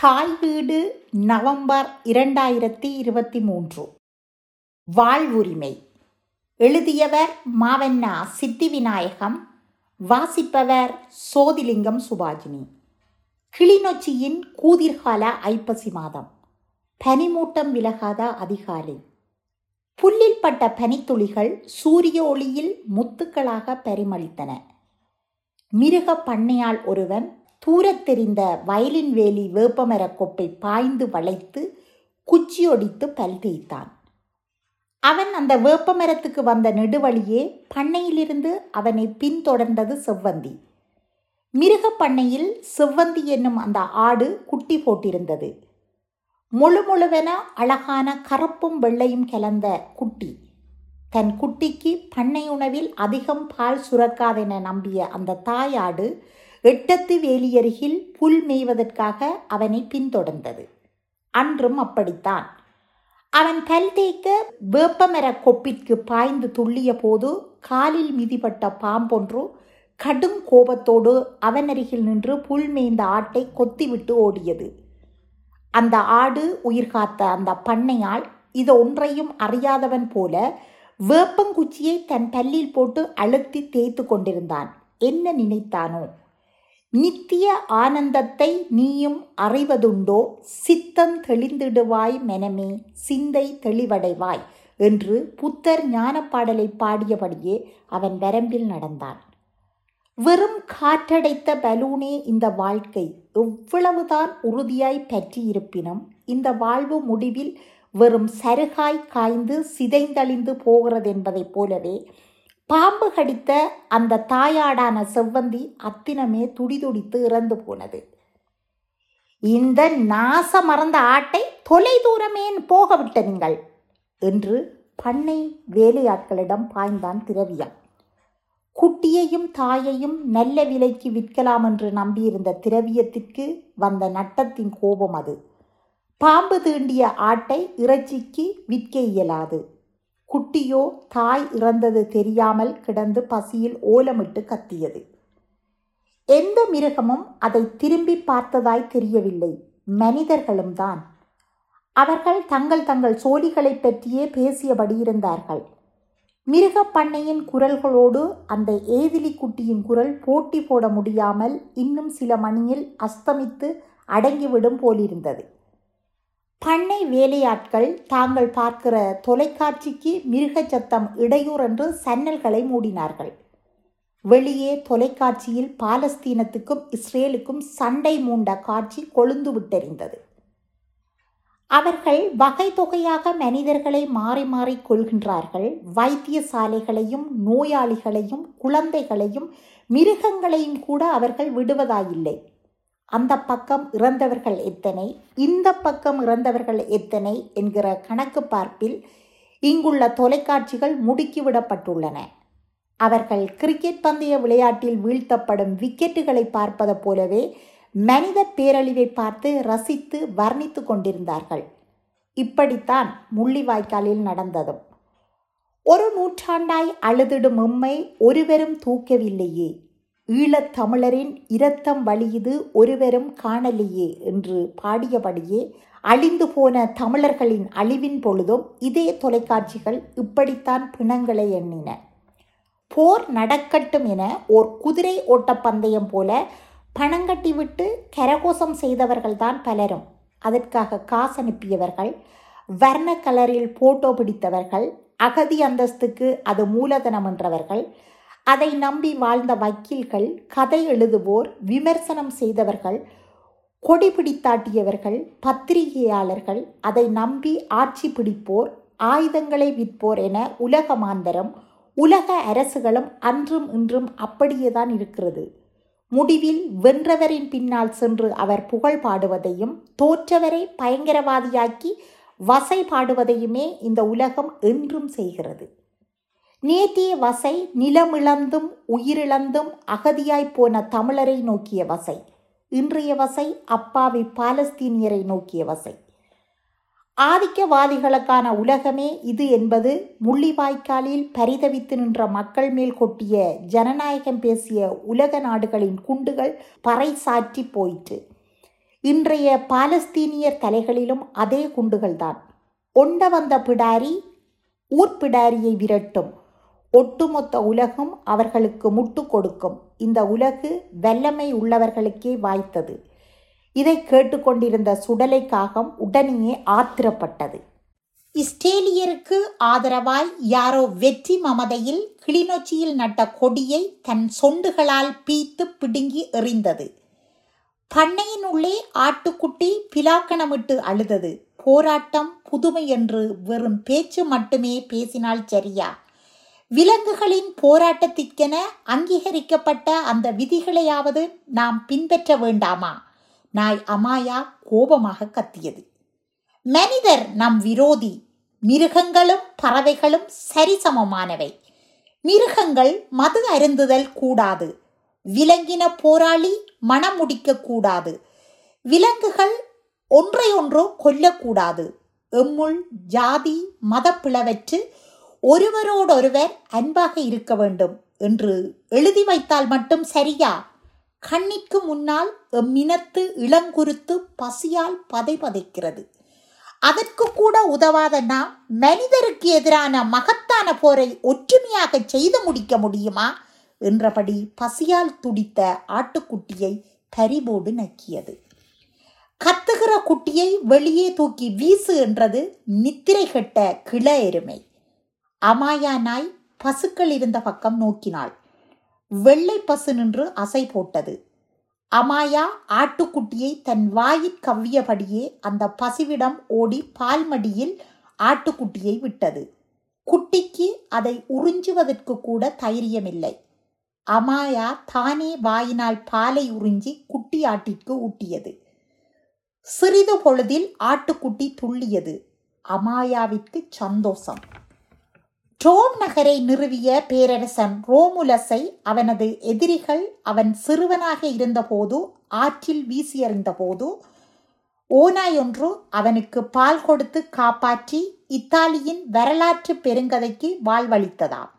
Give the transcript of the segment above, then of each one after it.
தாய் வீடு நவம்பர் இரண்டாயிரத்தி இருபத்தி மூன்று. வாழ்வுரிமை. எழுதியவர் மாவண்ணா சித்தி விநாயகம் வாசிப்பவர் சோதிலிங்கம் சுபாஜினி. கிளிநொச்சியின் கூதிர்கால ஐப்பசி மாதம். பனிமூட்டம் விலகாத அதிகாலை. புல்லில் பட்ட பனித்துளிகள் சூரிய ஒளியில் முத்துக்களாக பரிமளித்தன. மிருக பண்ணையால் ஒருவன் தூரத்தெரிந்த வயலின் வேலி வேப்பமரக் கொப்பை பாய்ந்து வளைத்து குச்சியொடித்து பல் தேய்த்தான். அவன் அந்த வேப்பமரத்துக்கு வந்த நெடுவழியே பண்ணையிலிருந்து அவனை பின்தொடர்ந்தது செவ்வந்தி. மிருகப் பண்ணையில் செவ்வந்தி என்னும் அந்த ஆடு குட்டி போட்டிருந்தது. முழு முழுவென அழகான கருப்பும் வெள்ளையும் கலந்த குட்டி. தன் குட்டிக்கு பண்ணை உணவில் அதிகம் பால் சுரக்காதென நம்பிய அந்த தாயாடு எட்டத்து வேலியருகில் புல் மேய்வதற்காக அவனை பின்தொடர்ந்தது. அன்றும் அப்படித்தான். அவன் பல் தேய்க்க வேப்பமர கொப்பிற்கு பாய்ந்து துள்ளிய போது காலில் மிதிப்பட்ட பாம்பொன்று கடும் கோபத்தோடு அவனருகில் நின்று புல் மேய்ந்த ஆட்டை கொத்திவிட்டு ஓடியது. அந்த ஆடு உயிர் காத்த அந்த பண்ணையால் இது ஒன்றையும் அறியாதவன் போல வேப்பங்குச்சியை தன் பல்லில் போட்டு அழுத்தி தேய்த்து கொண்டிருந்தான். என்ன நினைத்தானோ? நித்திய ஆனந்தத்தை நீயும் அறிவதுண்டோ? சித்தம் தெளிந்திடுவாய் மெனமே சிந்தை தெளிவடைவாய் என்று புத்தர் ஞானப்பாடலை பாடியபடியே அவன் வரம்பில் நடந்தான். வெறும் காற்றடைத்த பலூனே இந்த வாழ்க்கை. எவ்வளவுதான் உறுதியாய் பற்றியிருப்பினும் இந்த வாழ்வு முடிவில் வெறும் சருகாய் காய்ந்து சிதைந்தழிந்து போகிறது என்பதைப் போலவே பாம்பு கடித்த அந்த தாயாடான செவ்வந்தி அத்தினமே துடிதுடித்து இறந்து போனது. இந்த நாச மறந்த ஆட்டை தொலை தூரமே போக விட்ட நீங்கள் என்று பண்ணை வேலையாட்களிடம் பாய்ந்தான் திரவியம் குட்டியையும் தாயையும் நல்ல விலைக்கு விற்கலாம் என்று நம்பியிருந்த திரவியத்திற்கு வந்த நட்டத்தின் கோபம் அது. பாம்பு தீண்டிய ஆட்டை இறைச்சிக்கு விற்க இயலாது. குட்டியோ தாய் இறந்தது தெரியாமல் கிடந்து பசியில் ஓலமிட்டு கத்தியது. எந்த மிருகமும் அதை திரும்பி பார்த்ததாய் தெரியவில்லை. மனிதர்களும் தான். அவர்கள் தங்கள் தங்கள் சோழிகளை பற்றியே பேசியபடி இருந்தார்கள். மிருகப் பண்ணையின் குரல்களோடு அந்த ஏதிலி குட்டியின் குரல் போட்டி போட முடியாமல் இன்னும் சில மணியில் அஸ்தமித்து அடங்கிவிடும் போலிருந்தது. பண்ணை வேலையாட்கள் தாங்கள் பார்க்கிற தொலைக்காட்சிக்கு மிருக சத்தம் இடையூறு என்று சன்னல்களை மூடினார்கள். வெளியே தொலைக்காட்சியில் பாலஸ்தீனத்துக்கும் இஸ்ரேலுக்கும் சண்டை மூண்ட காட்சி கொழுந்து விட்டெறிந்தது. அவர்கள் வகை தொகையாக மனிதர்களை மாறி மாறி கொள்கின்றார்கள். வைத்தியசாலைகளையும் நோயாளிகளையும் குழந்தைகளையும் மிருகங்களையும் கூட அவர்கள் விடுவதாயில்லை. அந்த பக்கம் இறந்தவர்கள் எத்தனை? இந்த பக்கம் இறந்தவர்கள் எத்தனை? என்கிற கணக்கு பார்ப்பில் இங்குள்ள தொலைக்காட்சிகள் முடுக்கிவிடப்பட்டுள்ளன. அவர்கள் கிரிக்கெட் பந்தய விளையாட்டில் வீழ்த்தப்படும் விக்கெட்டுகளை பார்ப்பது போலவே மனித பேரழிவை பார்த்து ரசித்து வர்ணித்து கொண்டிருந்தார்கள். இப்படித்தான் முள்ளிவாய்க்காலில் நடந்ததும். ஒரு நூற்றாண்டாய் அழுதிடும் எம்மை ஒருவரும் தூக்கவில்லையே. ஈழத்தமிழரின் இரத்தம் வழியுது ஒருவரும் காணலையே என்று பாடியபடியே அழிந்து போன தமிழர்களின் அழிவின் பொழுதும் இதே தொலைக்காட்சிகள் இப்படித்தான் பிணங்களை எண்ணின. போர் நடக்கட்டும் என ஓர் குதிரை ஓட்டப்பந்தயம் போல பணங்கட்டி விட்டு கரகோசம் செய்தவர்கள்தான் பலரும். அதற்காக காசு அனுப்பியவர்கள் வர்ண கலரில் போட்டோ பிடித்தவர்கள் அகதி அந்தஸ்துக்கு அது மூலதனம் என்றவர்கள் அதை நம்பி வாழ்ந்த வக்கீல்கள் கதை எழுதுவோர் விமர்சனம் செய்தவர்கள் கொடி பிடித்தாட்டியவர்கள் பத்திரிகையாளர்கள் அதை நம்பி ஆட்சி பிடிப்போர் ஆயுதங்களை விற்போர் என உலக மாந்தரம் உலக அரசுகளும் அன்றும் இன்றும் அப்படியேதான் இருக்கிறது. முடிவில் வென்றவரின் பின்னால் சென்று அவர் புகழ் பாடுவதையும் தோற்றவரை பயங்கரவாதியாக்கி வசை பாடுவதையுமே இந்த உலகம் என்றும் செய்கிறது. நேத்திய வசை நிலமிழந்தும் உயிரிழந்தும் அகதியாய் போன தமிழரை நோக்கிய வசை. இன்றைய வசை அப்பாவி பாலஸ்தீனியரை நோக்கிய வசை. ஆதிக்கவாதிகளுக்கான உலகமே இது என்பது முள்ளிவாய்க்காலில் பரிதவித்து நின்ற மக்கள் மேல் கொட்டிய ஜனநாயகம் பேசிய உலக நாடுகளின் குண்டுகள் பறைசாற்றி போயிற்று. இன்றைய பாலஸ்தீனியர் தலைகளிலும் அதே குண்டுகள்தான். ஒண்ட வந்த பிடாரி ஊர்பிடாரியை விரட்டும். ஒட்டுமொத்த உலகம் அவர்களுக்கு முட்டு கொடுக்கும். இந்த உலகு வல்லமை உள்ளவர்களுக்கே வாய்த்தது. இதை கேட்டுக்கொண்டிருந்த சுடலை காகம் உடனேயே ஆத்திரப்பட்டது. இஸ்ரேலியருக்கு ஆதரவாய் யாரோ வெற்றி மமதையில் கிளிநொச்சியில் நட்ட கொடியை தன் சொண்டுகளால் பீத்து பிடுங்கி எறிந்தது. பண்ணையின் உள்ளே ஆட்டுக்குட்டி பிலாக்கணமிட்டு அழுதது. போராட்டம் புதுமை என்று வெறும் பேச்சு மட்டுமே பேசினால் சரியா? விலங்குகளின் போராட்டத்திற்கென அங்கீகரிக்கப்பட்ட அந்த விதிகளையாவது நாம் பின்பற்ற வேண்டாமா? நாய் அமாயா கோபமாக கத்தியது. மனிதர் நம் விரோதி. மிருகங்களும் பறவைகளும் சரிசமமானவை. மிருகங்கள் மது அருந்துதல் கூடாது. விலங்கின போராளி மனம் கூடாது. விலங்குகள் ஒன்றையொன்றோ கொல்லக்கூடாது. எம்முள் ஜாதி மதப்பிளவற்று ஒருவரோடொருவர் அன்பாக இருக்க வேண்டும் என்று எழுதி வைத்தால் மட்டும் சரியா? கண்ணிற்கு முன்னால் எம்மினத்து இளங்குருத்து பசியால் பதை பதைக்கிறது. அதற்கு கூட உதவாத நாம் மனிதருக்கு எதிரான மகத்தான போரை ஒற்றுமையாக செய்து முடிக்க முடியுமா? என்றபடி பசியால் துடித்த ஆட்டுக்குட்டியை பரிபோடு நக்கியது. கத்துகிற குட்டியை வெளியே தூக்கி வீசு என்றது நித்திரை கெட்ட கிள எருமை. அமாயா நாய் பசுக்கள் இருந்த பக்கம் நோக்கினாள். வெள்ளை பசு நின்று அசை போட்டது. அமாயா ஆட்டுக்குட்டியை தன் வாயிற் கவ்வியபடியே அந்த பசுவிடம் ஓடி பால்மடியில் ஆட்டுக்குட்டியை விட்டது. குட்டிக்கு அதை உறிஞ்சுவதற்கு கூட தைரியமில்லை. அமாயா தானே வாயினால் பாலை உறிஞ்சி குட்டி ஆட்டிற்கு ஊட்டியது. சிறிது பொழுதில் ஆட்டுக்குட்டி துள்ளியது. அமாயாவிற்கு சந்தோஷம். ரோம் நகரை நிறுவிய பேரரசன் ரோமுலஸை அவனது எதிரிகள் அவன் சிறுவனாக இருந்தபோது ஆற்றில் வீசி எறிந்தபோது ஓனாய் ஒன்று அவனுக்கு பால் கொடுத்து காப்பாற்றி இத்தாலியின் வரலாற்று பெருங்கதைக்கு வாழ்வளித்ததாம்.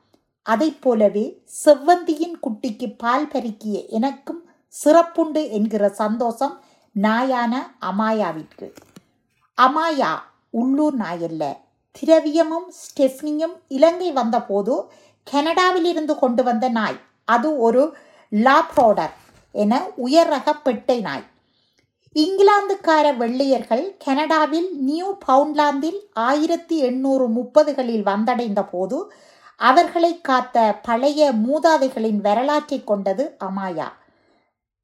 அதைப் போலவே செவ்வந்தியின் குட்டிக்கு பால் பருக்கிய எனக்கும் சிறப்புண்டு என்கிற சந்தோஷம் நாயான அமாயாவிற்கு. அமாயா உள்ளூர் நாயல்ல. திரவியமும் ஸ்டெஃப்னியும் இலங்கை வந்தபோது கனடாவிலிருந்து கொண்டு வந்த நாய். அது ஒரு லாப்ரோடர் என உயர் ரக பெட்டை நாய். இங்கிலாந்துக்கார வெள்ளையர்கள் கனடாவில் நியூ பவுண்ட்லாந்தில் ஆயிரத்தி எண்ணூறு முப்பதுகளில் வந்தடைந்த போது அவர்களை காத்த பழைய மூதாதைகளின் வரலாற்றை கொண்டது அமாயா.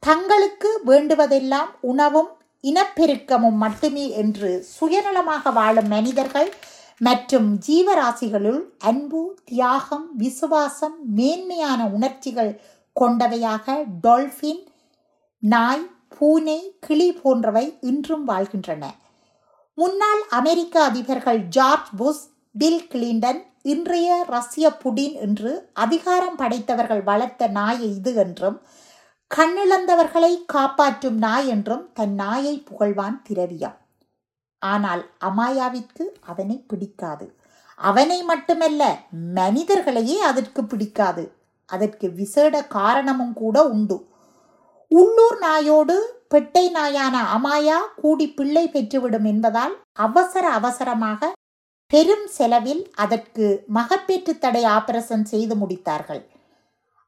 தங்களுக்கு வேண்டுவதெல்லாம் உணவும் இனப்பெருக்கமும் மட்டுமே என்று சுயநலமாக வாழும் மனிதர்கள் மற்றும் ஜீவராசிகளுள் அன்பு தியாகம் விசுவாசம் மேன்மையான உணர்ச்சிகள் கொண்டவையாக டால்ஃபின் நாய் பூனை கிளி போன்றவை இன்றும் வாழ்கின்றன. முன்னாள் அமெரிக்க அதிபர்கள் ஜார்ஜ் புஷ் பில் கிளின்டன் இன்றைய ரஷ்ய புடின் என்று அதிகாரம் படைத்தவர்கள் வளர்த்த நாய் இது என்றும் கண்ணிழந்தவர்களை காப்பாற்றும் நாய் என்றும் தன் நாயை புகழ்வான் திரவியம். ஆனால் அமாயாவிற்கு அவனை பிடிக்காது. அவனை மட்டுமல்ல மனிதர்களையே அதற்கு பிடிக்காது. அதற்கு விசேட காரணமும் கூட உண்டு. உள்ளூர் நாயோடு பெட்டை நாயான அமாயா கூடி பிள்ளை பெற்றுவிடும் என்பதால் அவசர அவசரமாக பெரும் செலவில் அதற்கு மகப்பேற்று தடை ஆபரேஷன் செய்து முடித்தார்கள்.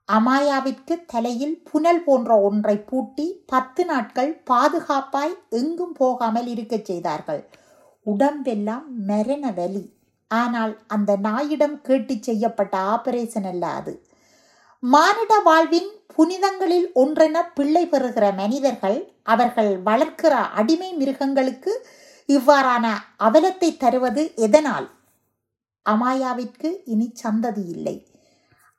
அமாயாவிற்கு தலையில் புனல் போன்ற ஒன்றை பூட்டி பத்து நாட்கள் பாதுகாப்பாய் எங்கும் போகாமல் இருக்கச் செய்தார்கள். உடம்பெல்லாம் மரண வலி. ஆனால் அந்த நாயிடம் கேட்டு செய்யப்பட்ட ஆபரேஷன் அல்ல அது. மானிட வாழ்வின் புனிதங்களில் ஒன்றென பிள்ளை பெறுகிற மனிதர்கள் அவர்கள் வளர்க்கிற அடிமை மிருகங்களுக்கு இவ்வாறான அவலத்தை தருவது எதனால்? அமாயாவிற்கு இனி சந்ததி இல்லை.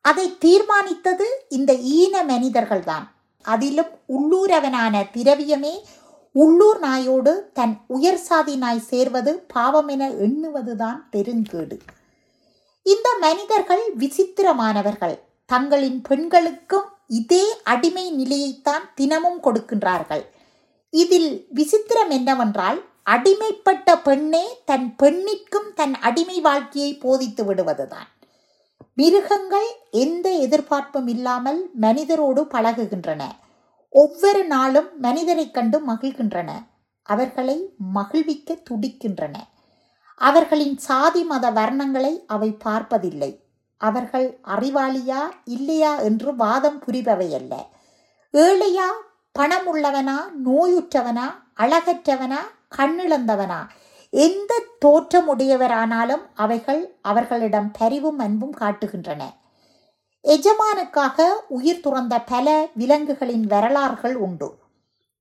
அதை தீர்மானித்தது இந்த ஈன மனிதர்கள்தான். அதிலும் உள்ளூரவனான திரவியமே உள்ளூர் நாயோடு தன் உயர் சாதி நாய் சேர்வது பாவம் என எண்ணுவதுதான் பெருங்கேடு. இந்த மனிதர்கள் விசித்திரமானவர்கள். தங்களின் பெண்களுக்கும் இதே அடிமை நிலையைத்தான் தினமும் கொடுக்கின்றார்கள். இதில் விசித்திரம் என்னவென்றால் அடிமைப்பட்ட பெண்ணே தன் பெண்ணிற்கும் தன் அடிமை வாழ்க்கையை போதித்து விடுவதுதான். மிருகங்கள் எந்த எதிர்பார்ப்பும் இல்லாமல் மனிதரோடு பழகுகின்றன. ஒவ்வொரு நாளும் மனிதரைக் கண்டு மகிழ்கின்றன. அவர்களை மகிழ்விக்க துடிக்கின்றன. அவர்களின் சாதி மத வர்ணங்களை அவை பார்ப்பதில்லை. அவர்கள் அறிவாளியா இல்லையா என்று வாதம் புரிபவையல்ல ஏழையா பணம் உள்ளவனா நோயுற்றவனா அழகற்றவனா கண்ணிழந்தவனா எந்த தோற்றமுடையவரானாலும் அவைகள் அவர்களிடம் பரிவும் அன்பும் காட்டுகின்றன. எஜமானுக்காக உயிர் துறந்த பல விலங்குகளின் வரலாறுகள் உண்டு.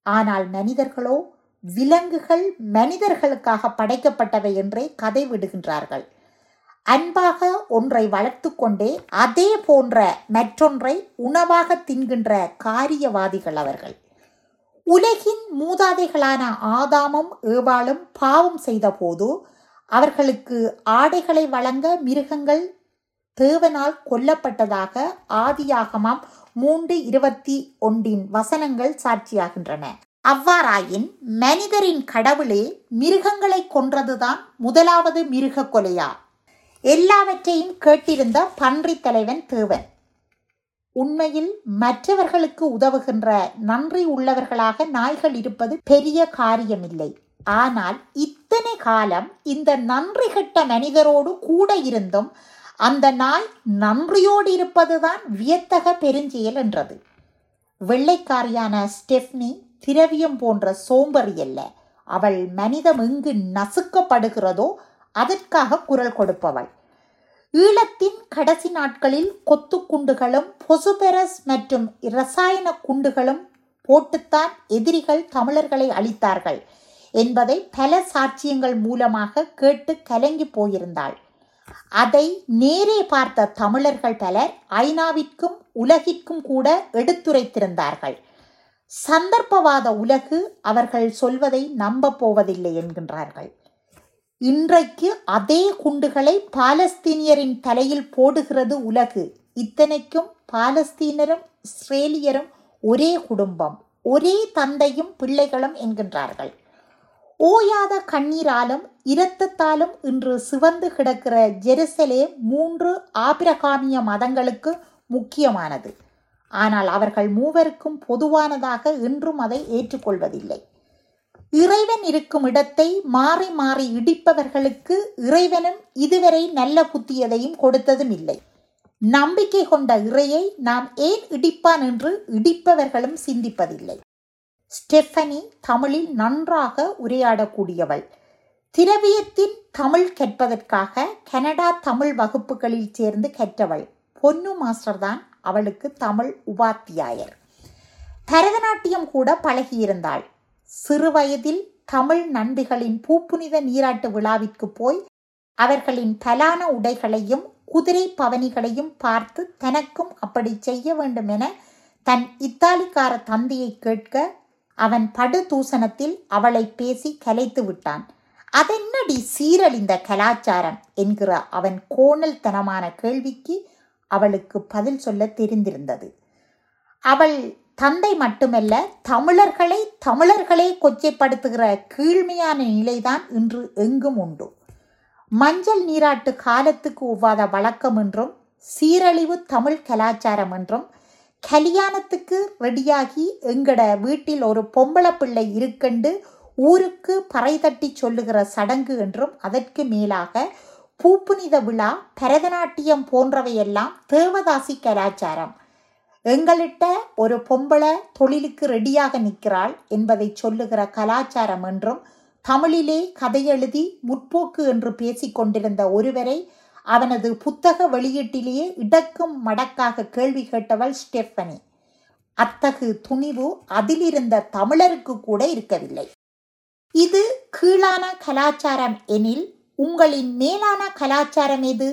ஆனால் மனிதர்களோ விலங்குகள் மனிதர்களுக்காக படைக்கப்பட்டவை என்றே கதை விடுகின்றார்கள். அன்பாக ஒன்றை வளர்த்து கொண்டே அதே போன்ற மற்றொன்றை உணவாக தின்கின்ற காரியவாதிகள் அவர்கள். உலகின் மூதாதைகளான ஆதாமும் ஏவாளும் பாவம் செய்தபோது அவர்களுக்கு ஆடைகளை வழங்க மிருகங்கள் தேவனால் கொல்லப்பட்டதாக ஆதியாகமாம் மூன்று இருபத்தி ஒன்றின் வசனங்கள் சாட்சியாகின்றன. அவ்வாறாயின் மனிதரின் கடவுளே மிருகங்களை கொன்றதுதான் முதலாவது மிருக கொலையா? எல்லாவற்றையும் கேட்டிருந்த பன்றி தலைவன் தேவன். உண்மையில் மற்றவர்களுக்கு உதவுகின்ற நன்றி உள்ளவர்களாக நாய்கள் இருப்பது பெரிய காரியமில்லை. ஆனால் இத்தனை காலம் இந்த நன்றி கெட்ட மனிதரோடு கூட இருந்தும் அந்த நாய் நன்றியோடு இருப்பதுதான் வியத்தக பெருஞ்செயல் என்றது. வெள்ளைக்காரியான ஸ்டெஃப்னி திரவியம் போன்ற சோம்பறி அல்ல. அவள் மனிதம் எங்கு நசுக்கப்படுகிறதோ அதற்காக குரல் கொடுப்பவள். ஈழத்தின் கடைசி நாட்களில் கொத்து குண்டுகளும் பொசுபெரஸ் மற்றும் இரசாயன குண்டுகளும் போட்டுத்தான் எதிரிகள் தமிழர்களை அழித்தார்கள் என்பதை பல சாட்சியங்கள் மூலமாக கேட்டு கலங்கி போயிருந்தாள். அதை நேரே பார்த்த தமிழர்கள் பலர் ஐநாவிற்கும் உலகிற்கும் கூட எடுத்துரைத்திருந்தார்கள். சந்தர்ப்பவாத உலகு அவர்கள் சொல்வதை நம்பப் போவதில்லை என்கின்றார்கள். இன்றைக்கு அதே குண்டுகளை பாலஸ்தீனியரின் தலையில் போடுகிறது உலகு. இத்தனைக்கும் பாலஸ்தீனரும் இஸ்ரேலியரும் ஒரே குடும்பம் ஒரே தந்தையும் பிள்ளைகளும் என்கின்றார்கள். ஓயாத கண்ணீராலும் இரத்தத்தாலும் இன்று சிவந்து கிடக்கிற ஜெருசலே மூன்று ஆபிரகாமிய மதங்களுக்கு முக்கியமானது. ஆனால் அவர்கள் மூவருக்கும் பொதுவானதாக இன்றும் அதை ஏற்றுக்கொள்வதில்லை. இறைவன் இருக்கும் இடத்தை மாறி மாறி இடிப்பவர்களுக்கு இறைவனும் இதுவரை நல்ல புத்தியதையும் கொடுத்ததும் இல்லை. நம்பிக்கை கொண்ட இறையை நாம் ஏன் இடிப்பான் என்று இடிப்பவர்களும் சிந்திப்பதில்லை. ஸ்டெஃபனி தமிழில் நன்றாக உரையாடக்கூடியவள். திரவியத்தின் தமிழ் கற்பதற்காக கனடா தமிழ் வகுப்புகளில் சேர்ந்து கற்றவள். பொன்னு மாஸ்டர் தான் அவளுக்கு தமிழ் உபாத்தியாயர். பரதநாட்டியம் கூட பழகியிருந்தாள். சிறுவயதில் தமிழ் நண்பிகளின் பூப்புனித நீராட்டு விழாவிற்கு போய் அவர்களின் பலான உடைகளையும் குதிரை பவனிகளையும் பார்த்து தனக்கும் அப்படி செய்ய வேண்டும் என தன் இத்தாலிக்கார தந்தையை கேட்க அவன் படு தூசணத்தில் அவளை பேசி கலைத்து விட்டான். அதென்னடி சீரழிந்த கலாச்சாரம்? என்கிற அவன் கோணல்தனமான கேள்விக்கு அவளுக்கு பதில் சொல்ல தெரிந்திருந்தது. அவள் தந்தை மட்டுமல்ல தமிழர்களை தமிழர்களே கொச்சைப்படுத்துகிற கீழ்மையான நிலைதான் இன்று எங்கும் உண்டு. மஞ்சள் நீராட்டு காலத்துக்கு ஒவ்வாத வழக்கம் என்றும் சீரழிவு தமிழ் கலாச்சாரம் என்றும் கல்யாணத்துக்கு ரெடியாகி எங்கட வீட்டில் ஒரு பொம்பளை பிள்ளை இருக்கண்டு ஊருக்கு பறை தட்டி சொல்லுகிற சடங்கு என்றும் அதற்கு மேலாக பூப்புனித விழா பரதநாட்டியம் போன்றவையெல்லாம் தேவதாசி கலாச்சாரம். எங்களிட்ட ஒரு பொம்பளை தொழிலுக்கு ரெடியாக நிற்கிறாள் என்பதை சொல்லுகிற கலாச்சாரம் என்றும் தமிழிலே கதையெழுதி முற்போக்கு என்று பேசிக்கொண்டிருந்த ஒருவரை அவனது புத்தக வெளியீட்டிலேயே இடக்கும் மடக்காக கேள்வி கேட்டவள் ஸ்டெஃபனி. அத்தகு துணிவு அதிலிருந்த தமிழருக்கு கூட இருக்கவில்லை. இது கீழான கலாச்சாரம் எனில் உங்களின் மேலான கலாச்சாரம் எது?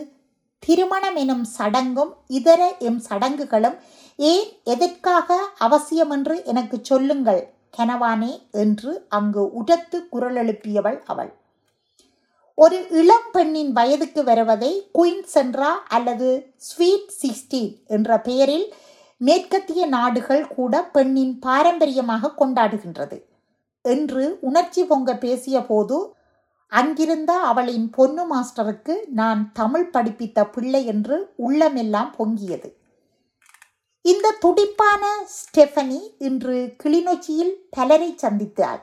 திருமணம் எனும் சடங்கும் இதர எம் சடங்குகளும் ஏன் எதற்காக அவசியம் என்று எனக்கு சொல்லுங்கள் கனவானே என்று அங்கு உடத்து குரல் எழுப்பியவள் அவள். ஒரு இளம் பெண்ணின் வயதுக்கு வருவதை குயின் சென்ட்ரா அல்லது ஸ்வீட் சிக்ஸ்டீன் என்ற பெயரில் மேற்கத்திய நாடுகள் கூட பெண்ணின் பாரம்பரியமாக கொண்டாடுகின்றது என்று உணர்ச்சி பொங்க பேசிய போது அங்கிருந்த அவளின் பொண்ணு மாஸ்டருக்கு நான் தமிழ் படிப்பித்த பிள்ளை என்று உள்ளமெல்லாம் பொங்கியது. இந்த துடிப்பான ஸ்டெஃபனி இன்று கிளிநொச்சியில் பலரை சந்தித்தார்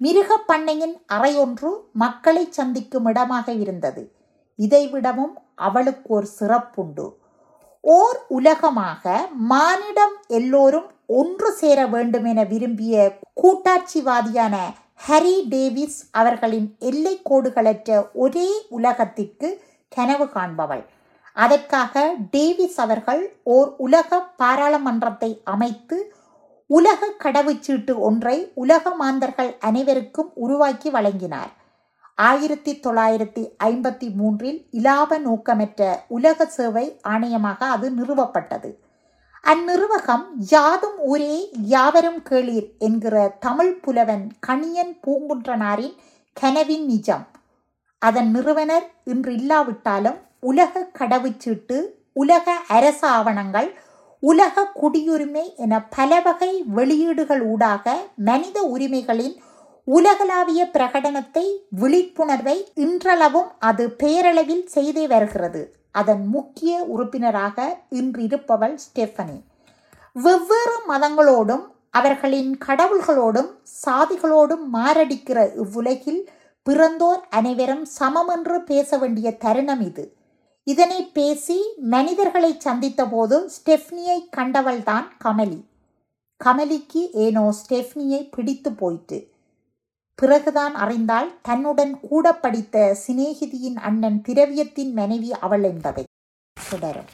மிருக பண்ணையின் அறையொன்று மக்களை சந்திக்கும் இடமாக இருந்தது. இதைவிடவும் அவளுக்கு ஒரு சிறப்புண்டு. ஓர் உலகமாக மானிடம் எல்லோரும் ஒன்று சேர வேண்டும் என விரும்பிய கூட்டாட்சிவாதியான ஹரி டேவிஸ் அவர்களின் எல்லை கோடுகளற்ற ஒரே உலகத்திற்கு கனவு காண்பவள். அதற்காக டேவிஸ் அவர்கள் ஓர் உலக பாராளுமன்றத்தை அமைத்து உலக கடவுச்சீட்டு ஒன்றை உலக மாந்தர்கள் அனைவருக்கும் உருவாக்கி வழங்கினார். ஆயிரத்தி தொள்ளாயிரத்தி ஐம்பத்தி மூன்றில் இலாப நோக்கமற்ற உலக சேவை ஆணையமாக அது நிறுவப்பட்டது. அந்நிறுவகம் யாதும் ஊரே யாவரும் கேளீர் என்கிற தமிழ் புலவன் கணியன் பூங்குன்றனாரின் கனவின் நிஜம். அதன் நிறுவனர் இன்று இல்லாவிட்டாலும் உலக கடவுச்சீட்டு உலக அரச ஆவணங்கள் உலக குடியுரிமை என பல வகை வெளியீடுகள் ஊடாக மனித உரிமைகளின் உலகளாவிய பிரகடனத்தை விழிப்புணர்வை இன்றளவும் அது பேரளவில் செய்தே வருகிறது. அதன் முக்கிய உறுப்பினராக இன்றிருப்பவள் ஸ்டெஃபனி. வெவ்வேறு மதங்களோடும் அவர்களின் கடவுள்களோடும் சாதிகளோடும் மாரடிக்கிற இவ்வுலகில் பிறந்தோர் அனைவரும் சமமென்று பேச வேண்டிய தருணம் இது. இதனை பேசி மனிதர்களை சந்தித்தபோது ஸ்டெஃப்னியை கண்டவள்தான் கமலி. கமலிக்கு ஏனோ ஸ்டெஃப்னியை பிடித்து போயிற்று. பிறகுதான் அறிந்தால் தன்னுடன் கூட படித்த சிநேகிதியின் அண்ணன் திரவியத்தின் மனைவி அவள் என்பதை. தொடரும்.